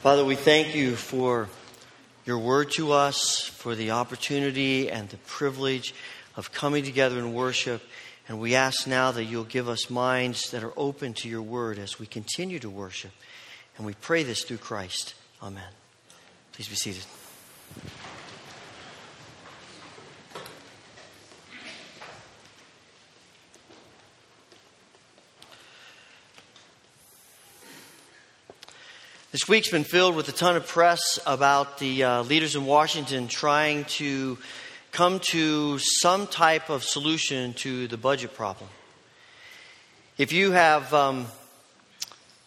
Father, we thank you for your word to us, for the opportunity and the privilege of coming together in worship. And we ask now that you'll give us minds that are open to your word as we continue to worship. And we pray this through Christ. Amen. Please be seated. This week's been filled with a ton of press about the uh, leaders in Washington trying to come to some type of solution to the budget problem. If you have um,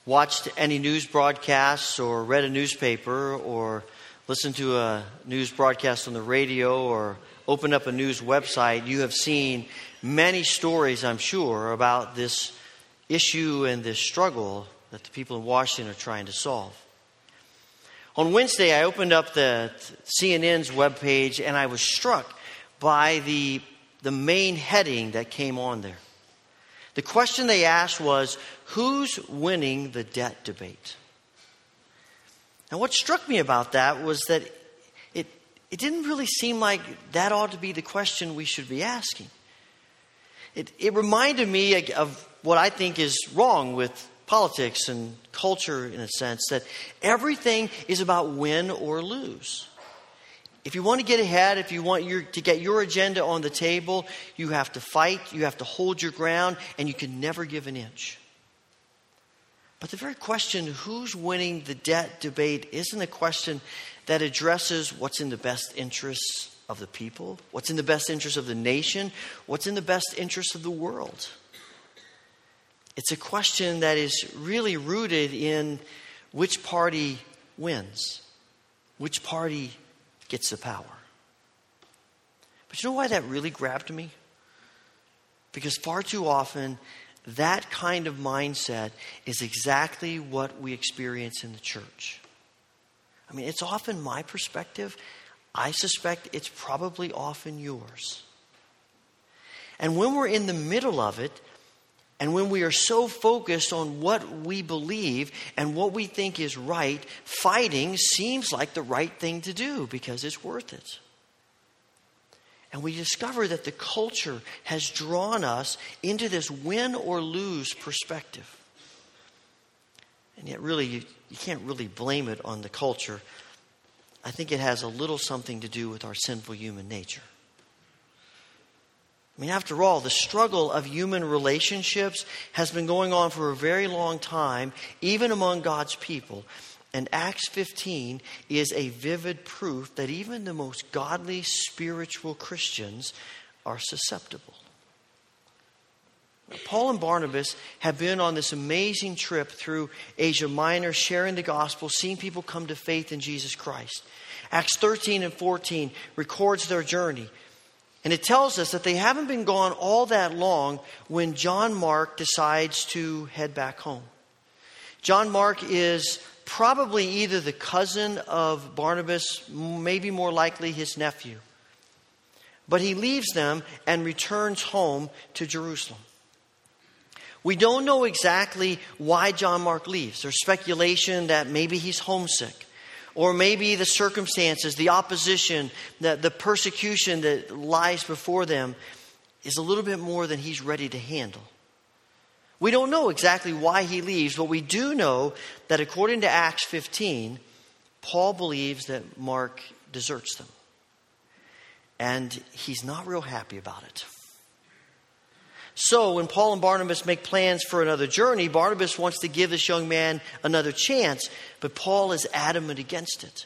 watched any news broadcasts or read a newspaper or listened to a news broadcast on the radio or opened up a news website, you have seen many stories, I'm sure, about this issue and this struggle that the people in Washington are trying to solve. On Wednesday, I opened up the CNN's webpage and I was struck by the, the main heading that came on there. The question they asked was Who's winning the debt debate? And what struck me about that was that it, it didn't really seem like that ought to be the question we should be asking. It, it reminded me of what I think is wrong with politics and culture in a sense that everything is about win or lose. If you want to get ahead, if you want your, to get your agenda on the table, you have to fight, you have to hold your ground, and you can never give an inch. But the very question, who's winning the debt debate, isn't a question that addresses what's in the best interests of the people, what's in the best interest of the nation, what's in the best interest of the world. It's a question that is really rooted in which party wins, which party gets the power. But you know why that really grabbed me? Because far too often, that kind of mindset is exactly what we experience in the church. I mean, it's often my perspective. I suspect it's probably often yours. And when we're in the middle of it, and when we are so focused on what we believe and what we think is right, fighting seems like the right thing to do because it's worth it. And we discover that the culture has drawn us into this win or lose perspective. And yet, really, you, you can't really blame it on the culture. I think it has a little something to do with our sinful human nature. I mean, after all, the struggle of human relationships has been going on for a very long time, even among God's people. And Acts 15 is a vivid proof that even the most godly, spiritual Christians are susceptible. Paul and Barnabas have been on this amazing trip through Asia Minor, sharing the gospel, seeing people come to faith in Jesus Christ. Acts 13 and 14 records their journey. And it tells us that they haven't been gone all that long when John Mark decides to head back home. John Mark is probably either the cousin of Barnabas, maybe more likely his nephew. But he leaves them and returns home to Jerusalem. We don't know exactly why John Mark leaves. There's speculation that maybe he's homesick. Or maybe the circumstances, the opposition, the, the persecution that lies before them is a little bit more than he's ready to handle. We don't know exactly why he leaves, but we do know that according to Acts 15, Paul believes that Mark deserts them. And he's not real happy about it. So, when Paul and Barnabas make plans for another journey, Barnabas wants to give this young man another chance, but Paul is adamant against it.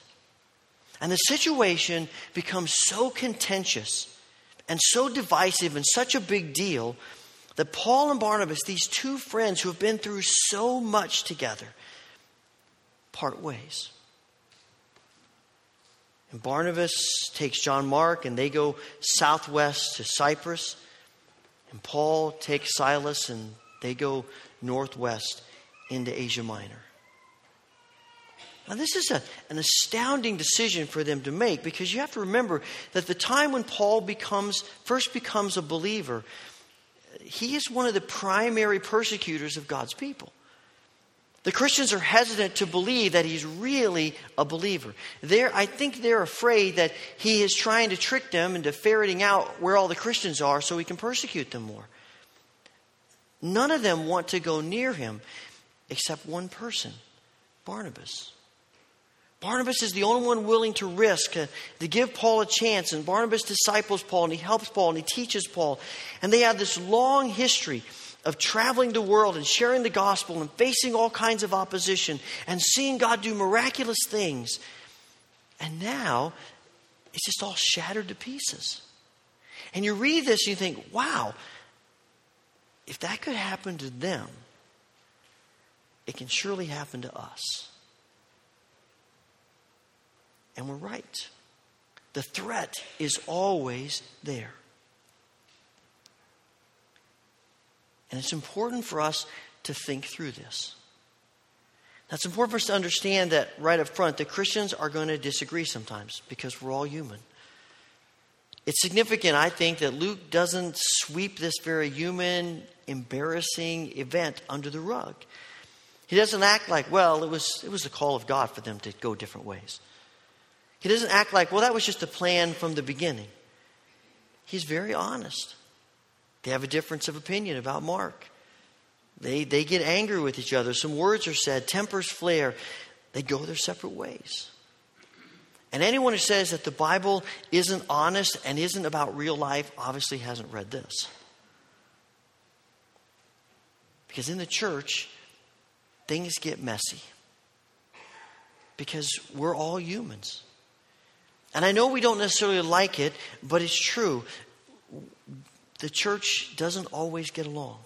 And the situation becomes so contentious and so divisive and such a big deal that Paul and Barnabas, these two friends who have been through so much together, part ways. And Barnabas takes John Mark and they go southwest to Cyprus. And Paul takes Silas and they go northwest into Asia Minor. Now, this is a, an astounding decision for them to make because you have to remember that the time when Paul becomes, first becomes a believer, he is one of the primary persecutors of God's people. The Christians are hesitant to believe that he's really a believer. They're, I think they're afraid that he is trying to trick them into ferreting out where all the Christians are so he can persecute them more. None of them want to go near him except one person Barnabas. Barnabas is the only one willing to risk, uh, to give Paul a chance. And Barnabas disciples Paul and he helps Paul and he teaches Paul. And they have this long history of traveling the world and sharing the gospel and facing all kinds of opposition and seeing God do miraculous things. And now it's just all shattered to pieces. And you read this and you think, wow, if that could happen to them, it can surely happen to us. And we're right. The threat is always there. And it's important for us to think through this. That's important for us to understand that right up front, that Christians are going to disagree sometimes because we're all human. It's significant, I think, that Luke doesn't sweep this very human, embarrassing event under the rug. He doesn't act like, well, it was, it was the call of God for them to go different ways. He doesn't act like, well, that was just a plan from the beginning. He's very honest. They have a difference of opinion about Mark. They, they get angry with each other. Some words are said, tempers flare. They go their separate ways. And anyone who says that the Bible isn't honest and isn't about real life obviously hasn't read this. Because in the church, things get messy. Because we're all humans. And I know we don't necessarily like it, but it's true. The church doesn't always get along.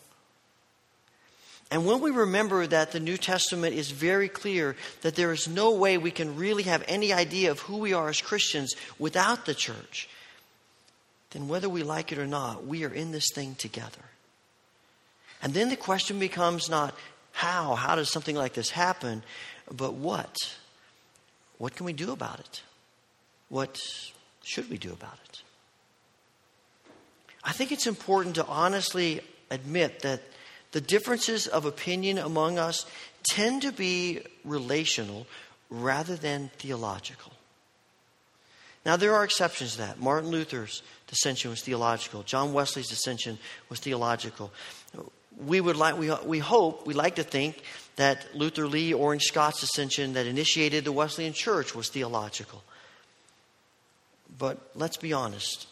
And when we remember that the New Testament is very clear that there is no way we can really have any idea of who we are as Christians without the church, then whether we like it or not, we are in this thing together. And then the question becomes not how, how does something like this happen, but what? What can we do about it? What should we do about it? I think it's important to honestly admit that the differences of opinion among us tend to be relational rather than theological. Now, there are exceptions to that. Martin Luther's dissension was theological. John Wesley's dissension was theological. We would like, we, we hope, we like to think that Luther Lee Orange Scott's dissension that initiated the Wesleyan Church was theological. But let's be honest.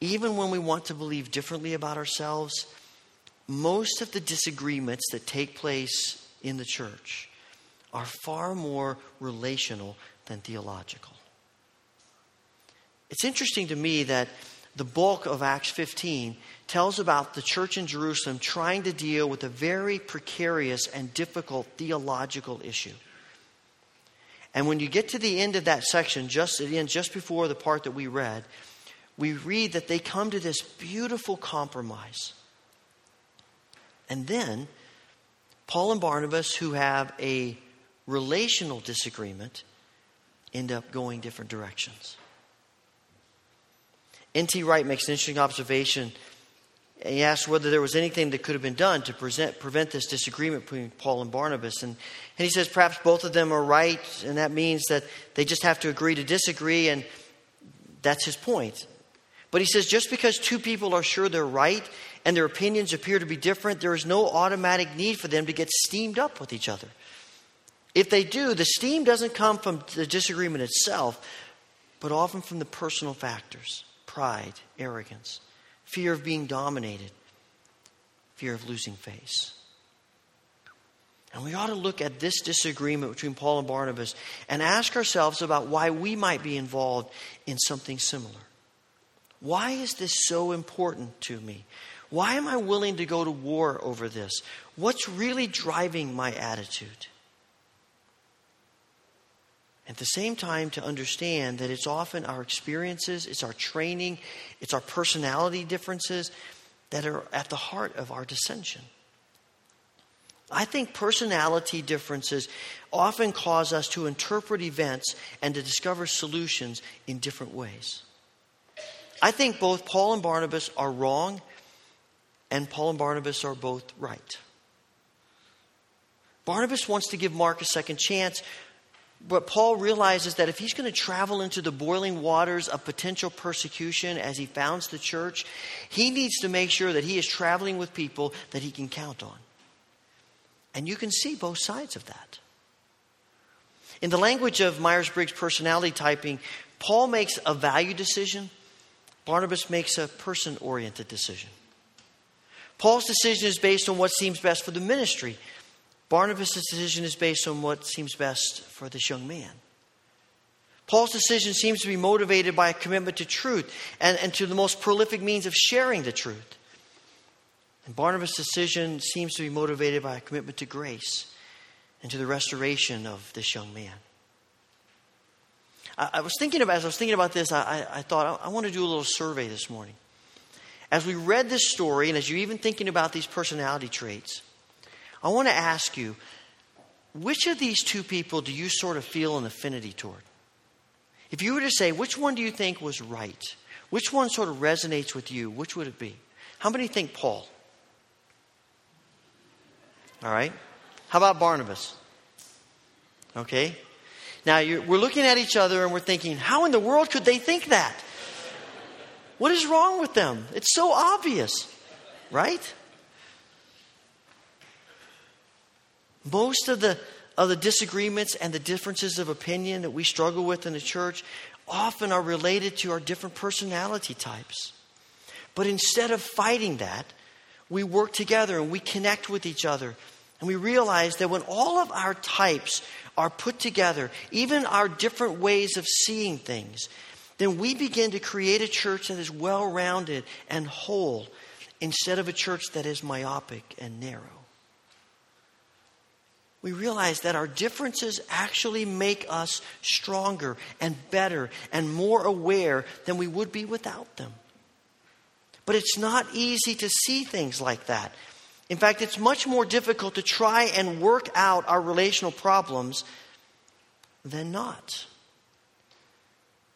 Even when we want to believe differently about ourselves, most of the disagreements that take place in the church are far more relational than theological. It's interesting to me that the bulk of Acts 15 tells about the church in Jerusalem trying to deal with a very precarious and difficult theological issue. And when you get to the end of that section, just at just before the part that we read, we read that they come to this beautiful compromise. And then Paul and Barnabas, who have a relational disagreement, end up going different directions. N.T. Wright makes an interesting observation he asks whether there was anything that could have been done to present, prevent this disagreement between Paul and Barnabas. And, and he says perhaps both of them are right, and that means that they just have to agree to disagree, and that's his point. But he says just because two people are sure they're right and their opinions appear to be different, there is no automatic need for them to get steamed up with each other. If they do, the steam doesn't come from the disagreement itself, but often from the personal factors pride, arrogance fear of being dominated, fear of losing face. And we ought to look at this disagreement between Paul and Barnabas and ask ourselves about why we might be involved in something similar. Why is this so important to me? Why am I willing to go to war over this? What's really driving my attitude? At the same time, to understand that it's often our experiences, it's our training, it's our personality differences that are at the heart of our dissension. I think personality differences often cause us to interpret events and to discover solutions in different ways. I think both Paul and Barnabas are wrong, and Paul and Barnabas are both right. Barnabas wants to give Mark a second chance, but Paul realizes that if he's going to travel into the boiling waters of potential persecution as he founds the church, he needs to make sure that he is traveling with people that he can count on. And you can see both sides of that. In the language of Myers Briggs personality typing, Paul makes a value decision, Barnabas makes a person oriented decision. Paul's decision is based on what seems best for the ministry. Barnabas' decision is based on what seems best for this young man. Paul's decision seems to be motivated by a commitment to truth and, and to the most prolific means of sharing the truth. And Barnabas' decision seems to be motivated by a commitment to grace and to the restoration of this young man. I, I was thinking about as I was thinking about this, I, I, thought I, I want to do a little survey this morning. As we read this story, and as you're even thinking about these personality traits, I want to ask you which of these two people do you sort of feel an affinity toward? If you were to say, which one do you think was right? Which one sort of resonates with you? Which would it be? How many think Paul? All right. How about Barnabas? Okay. Now we're looking at each other and we're thinking, how in the world could they think that? What is wrong with them? It's so obvious, right? Most of the, of the disagreements and the differences of opinion that we struggle with in the church often are related to our different personality types. But instead of fighting that, we work together and we connect with each other. And we realize that when all of our types are put together, even our different ways of seeing things, then we begin to create a church that is well rounded and whole instead of a church that is myopic and narrow we realize that our differences actually make us stronger and better and more aware than we would be without them. But it's not easy to see things like that. In fact, it's much more difficult to try and work out our relational problems than not.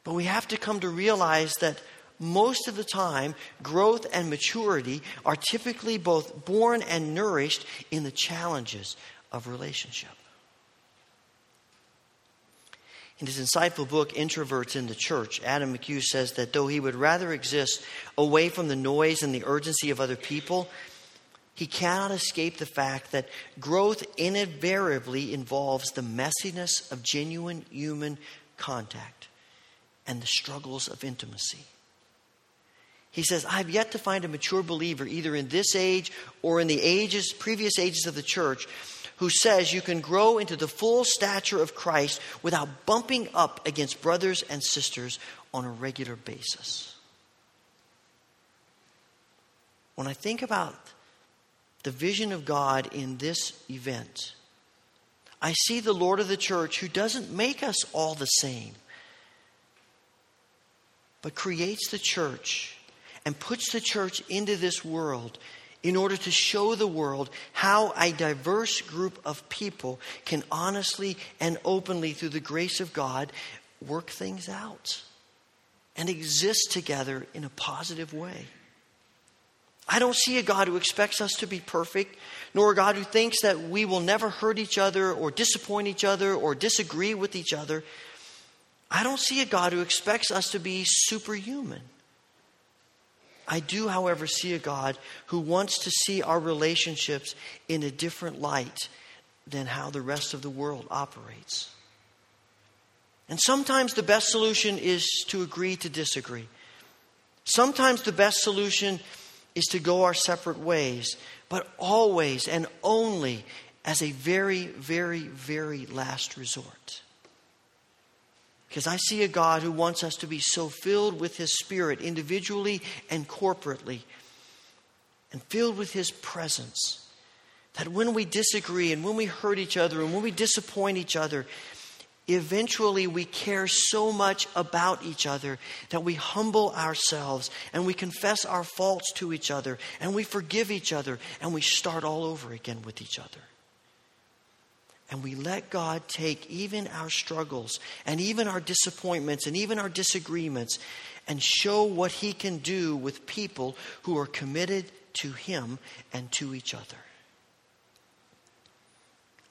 But we have to come to realize that most of the time, growth and maturity are typically both born and nourished in the challenges of relationship. In his insightful book, Introverts in the Church, Adam McHugh says that though he would rather exist away from the noise and the urgency of other people, he cannot escape the fact that growth invariably involves the messiness of genuine human contact and the struggles of intimacy. He says, I've yet to find a mature believer, either in this age or in the ages, previous ages of the church, who says you can grow into the full stature of Christ without bumping up against brothers and sisters on a regular basis. When I think about the vision of God in this event, I see the Lord of the church who doesn't make us all the same, but creates the church and puts the church into this world in order to show the world how a diverse group of people can honestly and openly, through the grace of God, work things out and exist together in a positive way. I don't see a God who expects us to be perfect, nor a God who thinks that we will never hurt each other or disappoint each other or disagree with each other. I don't see a God who expects us to be superhuman. I do, however, see a God who wants to see our relationships in a different light than how the rest of the world operates. And sometimes the best solution is to agree to disagree. Sometimes the best solution is to go our separate ways, but always and only as a very, very, very last resort. Because I see a God who wants us to be so filled with His Spirit, individually and corporately, and filled with His presence, that when we disagree and when we hurt each other and when we disappoint each other, eventually we care so much about each other that we humble ourselves and we confess our faults to each other and we forgive each other and we start all over again with each other and we let God take even our struggles and even our disappointments and even our disagreements and show what He can do with people who are committed to Him and to each other.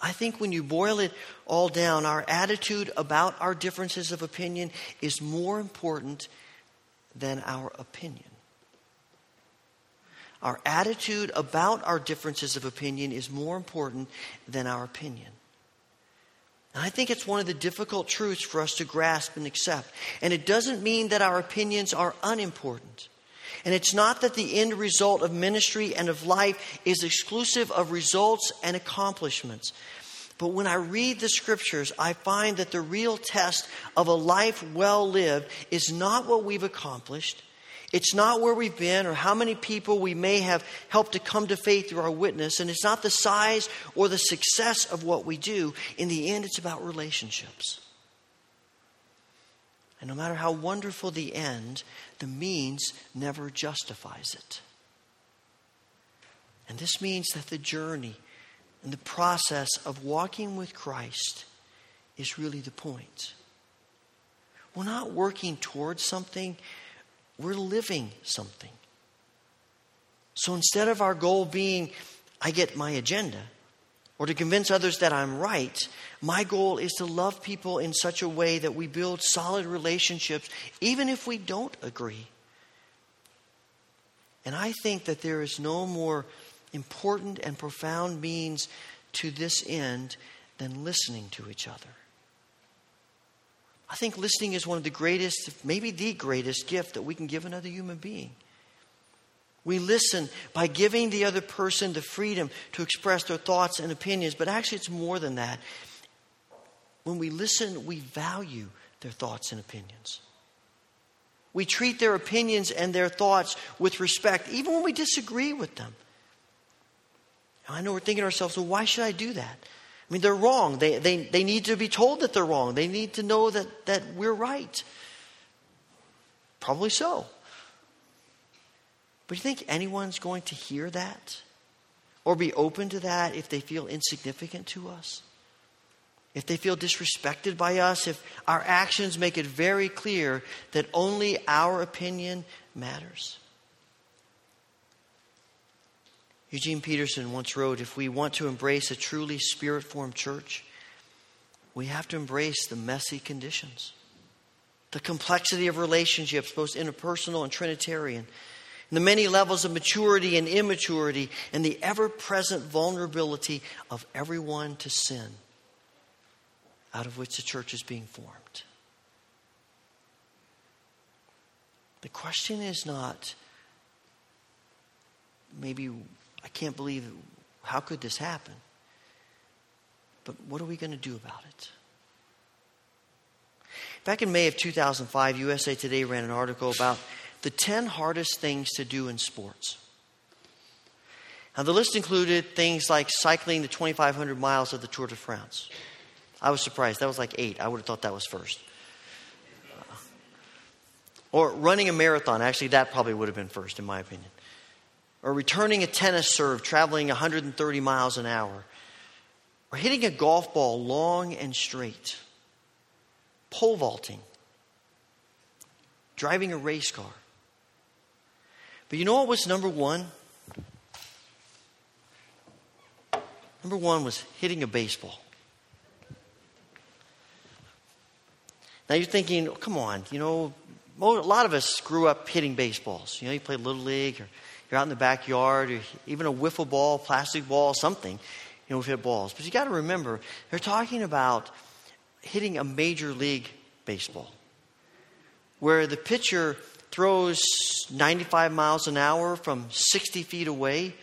I think when you boil it all down, our attitude about our differences of opinion is more important than our opinion. Our attitude about our differences of opinion is more important than our opinion. And I think it's one of the difficult truths for us to grasp and accept. And it doesn't mean that our opinions are unimportant. And it's not that the end result of ministry and of life is exclusive of results and accomplishments. But when I read the scriptures, I find that the real test of a life well lived is not what we've accomplished. It's not where we've been or how many people we may have helped to come to faith through our witness. And it's not the size or the success of what we do. In the end, it's about relationships. And no matter how wonderful the end, the means never justifies it. And this means that the journey and the process of walking with Christ is really the point. We're not working towards something, we're living something. So instead of our goal being, I get my agenda, or to convince others that I'm right, my goal is to love people in such a way that we build solid relationships, even if we don't agree. And I think that there is no more important and profound means to this end than listening to each other. I think listening is one of the greatest, maybe the greatest gift that we can give another human being. We listen by giving the other person the freedom to express their thoughts and opinions, but actually, it's more than that. When we listen, we value their thoughts and opinions. We treat their opinions and their thoughts with respect, even when we disagree with them. I know we're thinking to ourselves, well, why should I do that? I mean, they're wrong. They, they, they need to be told that they're wrong. They need to know that, that we're right. Probably so. But you think anyone's going to hear that or be open to that if they feel insignificant to us? If they feel disrespected by us, if our actions make it very clear that only our opinion matters? Eugene Peterson once wrote If we want to embrace a truly spirit formed church, we have to embrace the messy conditions, the complexity of relationships, both interpersonal and Trinitarian, the many levels of maturity and immaturity, and the ever present vulnerability of everyone to sin, out of which the church is being formed. The question is not maybe I can't believe. How could this happen? But what are we going to do about it? Back in May of 2005, USA Today ran an article about the 10 hardest things to do in sports. Now, the list included things like cycling the 2,500 miles of the Tour de France. I was surprised. That was like eight. I would have thought that was first. Uh, or running a marathon. Actually, that probably would have been first, in my opinion or returning a tennis serve traveling 130 miles an hour, or hitting a golf ball long and straight, pole vaulting, driving a race car. But you know what was number one? Number one was hitting a baseball. Now you're thinking, oh, come on, you know, a lot of us grew up hitting baseballs. You know, you played Little League or you're out in the backyard, or even a wiffle ball, plastic ball, something, you know, we've hit balls. But you got to remember, they're talking about hitting a major league baseball, where the pitcher throws 95 miles an hour from 60 feet away,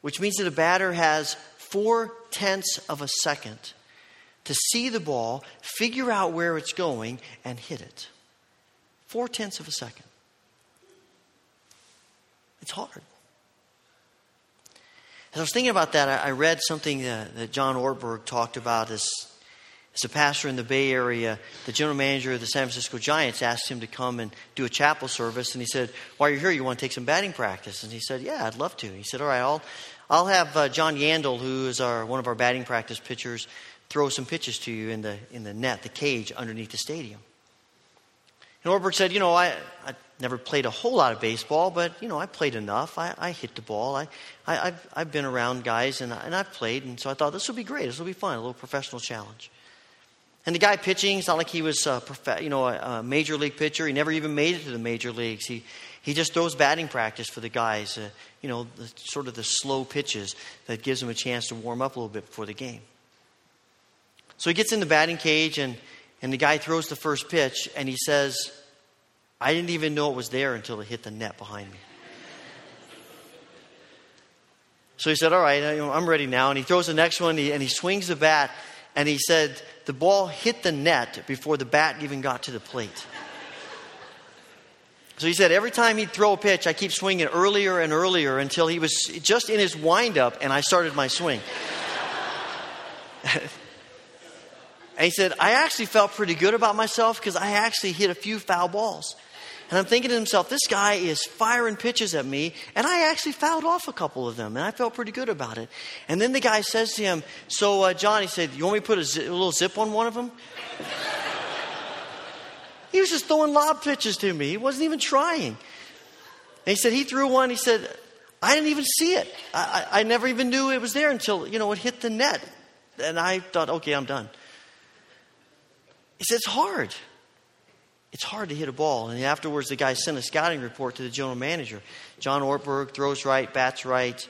which means that a batter has four tenths of a second to see the ball, figure out where it's going, and hit it. Four tenths of a second. It's hard. As I was thinking about that, I read something that John Ortberg talked about as, as a pastor in the Bay Area. The general manager of the San Francisco Giants asked him to come and do a chapel service, and he said, "While you're here, you want to take some batting practice?" And he said, "Yeah, I'd love to." He said, "All right, I'll I'll have uh, John Yandle, who is our one of our batting practice pitchers, throw some pitches to you in the in the net, the cage underneath the stadium." And Ortberg said, You know, I, I never played a whole lot of baseball, but, you know, I played enough. I, I hit the ball. I, I, have I've been around guys and, and I've played. And so I thought this will be great. This will be fun, a little professional challenge. And the guy pitching, it's not like he was a, you know, a, major league pitcher. He never even made it to the major leagues. He, he just throws batting practice for the guys, uh, you know, the, sort of the slow pitches that gives them a chance to warm up a little bit before the game. So he gets in the batting cage, and, and the guy throws the first pitch, and he says, I didn't even know it was there until it hit the net behind me. So he said, All right, I'm ready now. And he throws the next one, and he swings the bat, and he said, The ball hit the net before the bat even got to the plate. So he said, every time he'd throw a pitch, I keep swinging earlier and earlier until he was just in his windup and I started my swing. and he said, I actually felt pretty good about myself because I actually hit a few foul balls. And I'm thinking to himself, this guy is firing pitches at me, and I actually fouled off a couple of them, and I felt pretty good about it. And then the guy says to him, So, uh, John, he said, You want me to put a, a little zip on one of them? He was just throwing lob pitches to me. He wasn't even trying. And he said he threw one. He said, I didn't even see it. I, I, I never even knew it was there until, you know, it hit the net. And I thought, okay, I'm done. He said, it's hard. It's hard to hit a ball. And afterwards, the guy sent a scouting report to the general manager. John Ortberg throws right, bats right.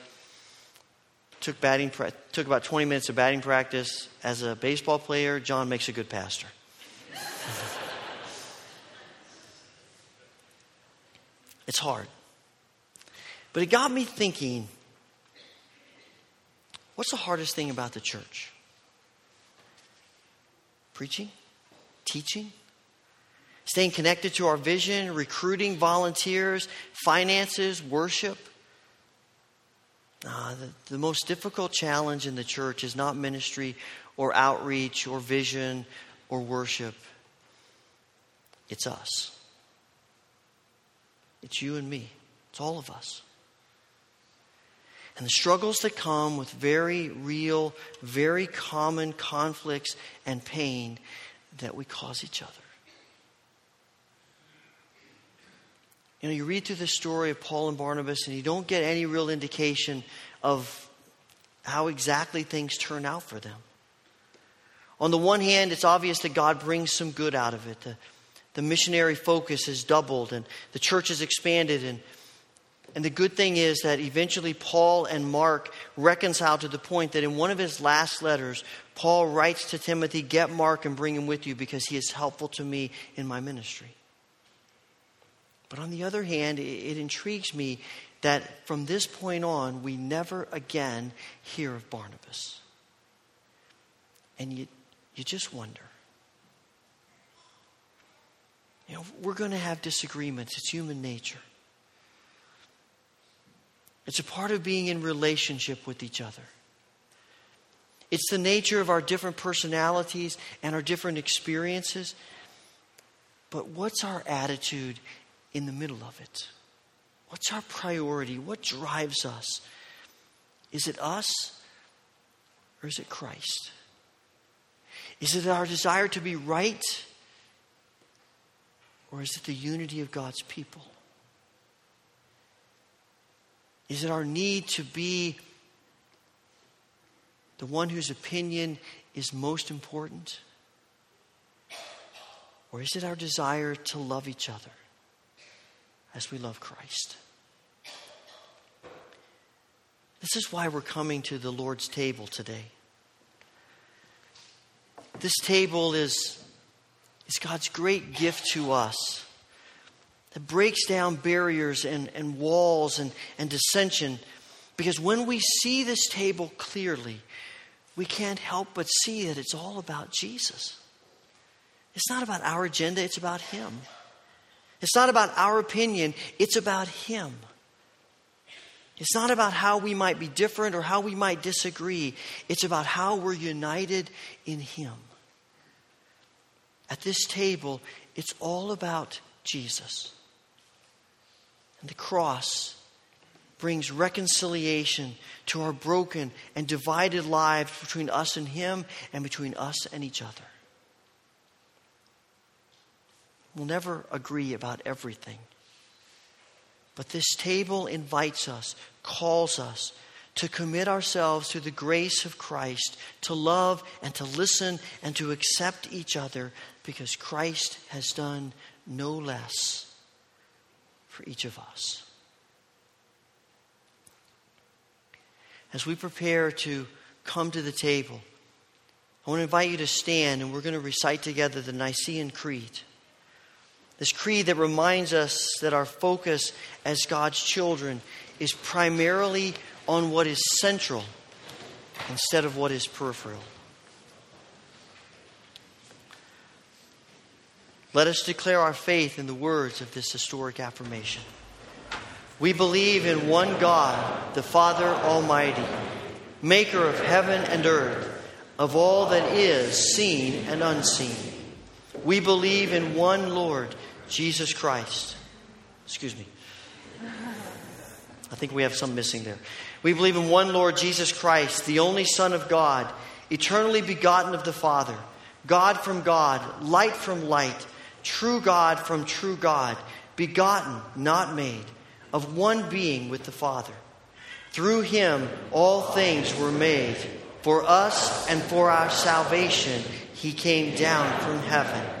Took batting, took about 20 minutes of batting practice. As a baseball player, John makes a good pastor. It's hard. But it got me thinking what's the hardest thing about the church? Preaching? Teaching? Staying connected to our vision, recruiting volunteers, finances, worship? Uh, the, the most difficult challenge in the church is not ministry or outreach or vision or worship. It's us. It's you and me, it's all of us. And the struggles that come with very real, very common conflicts and pain that we cause each other. You know, you read through the story of Paul and Barnabas, and you don't get any real indication of how exactly things turn out for them. On the one hand, it's obvious that God brings some good out of it. The, the missionary focus has doubled and the church has expanded. And, and the good thing is that eventually Paul and Mark reconcile to the point that in one of his last letters, Paul writes to Timothy, Get Mark and bring him with you because he is helpful to me in my ministry. But on the other hand, it, it intrigues me that from this point on, we never again hear of Barnabas. And you, you just wonder you know, we're going to have disagreements. It's human nature. It's a part of being in relationship with each other. It's the nature of our different personalities and our different experiences. But what's our attitude in the middle of it? What's our priority? What drives us? Is it us or is it Christ? Is it our desire to be right or is it the unity of God's people? Is it our need to be the one whose opinion is most important? Or is it our desire to love each other as we love Christ? This is why we're coming to the Lord's table today. This table is is God's great gift to us that breaks down barriers and, and walls and, and dissension. Because when we see this table clearly, we can't help but see that it's all about Jesus. It's not about our agenda, it's about Him. It's not about our opinion, it's about Him. It's not about how we might be different or how we might disagree. It's about how we're united in Him at this table, it's all about Jesus. And the cross brings reconciliation to our broken and divided lives between us and Him and between us and each other. We'll never agree about everything. But this table invites us, calls us to commit ourselves to the grace of Christ, to love and to listen and to accept each other because Christ has done no less for each of us. As we prepare to come to the table, I want to invite you to stand and we're going to recite together the Nicene Creed. This creed that reminds us that our focus as God's children is primarily on what is central instead of what is peripheral. Let us declare our faith in the words of this historic affirmation. We believe in one God, the Father Almighty, maker of heaven and earth, of all that is seen and unseen. We believe in one Lord, Jesus Christ. Excuse me. I think we have some missing there. We believe in one Lord Jesus Christ, the only Son of God, eternally begotten of the Father, God from God, light from light, true God from true God, begotten, not made, of one being with the Father. Through him all things were made. For us and for our salvation, he came down from heaven.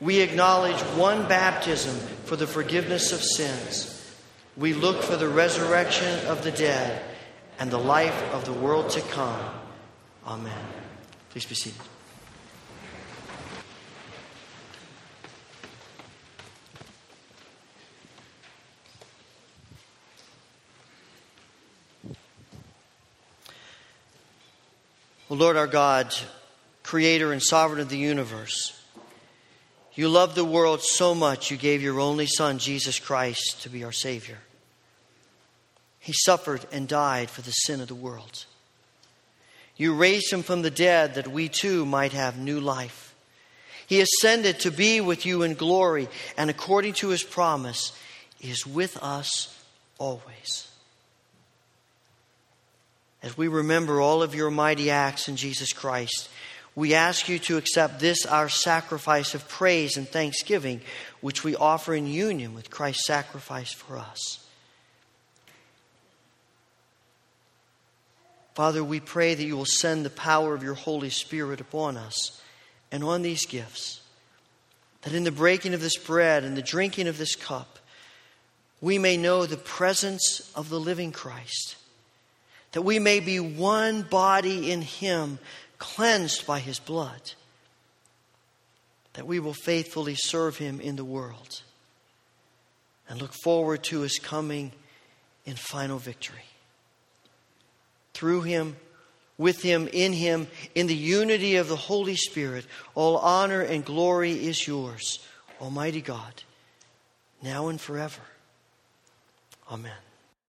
We acknowledge one baptism for the forgiveness of sins. We look for the resurrection of the dead and the life of the world to come. Amen. Please be seated. Lord our God, creator and sovereign of the universe, you loved the world so much you gave your only Son, Jesus Christ, to be our Savior. He suffered and died for the sin of the world. You raised him from the dead that we too might have new life. He ascended to be with you in glory, and according to his promise, is with us always. As we remember all of your mighty acts in Jesus Christ, we ask you to accept this, our sacrifice of praise and thanksgiving, which we offer in union with Christ's sacrifice for us. Father, we pray that you will send the power of your Holy Spirit upon us and on these gifts, that in the breaking of this bread and the drinking of this cup, we may know the presence of the living Christ, that we may be one body in him, cleansed by his blood, that we will faithfully serve him in the world and look forward to his coming in final victory through him, with him, in him, in the unity of the Holy Spirit, all honor and glory is yours, Almighty God, now and forever. Amen.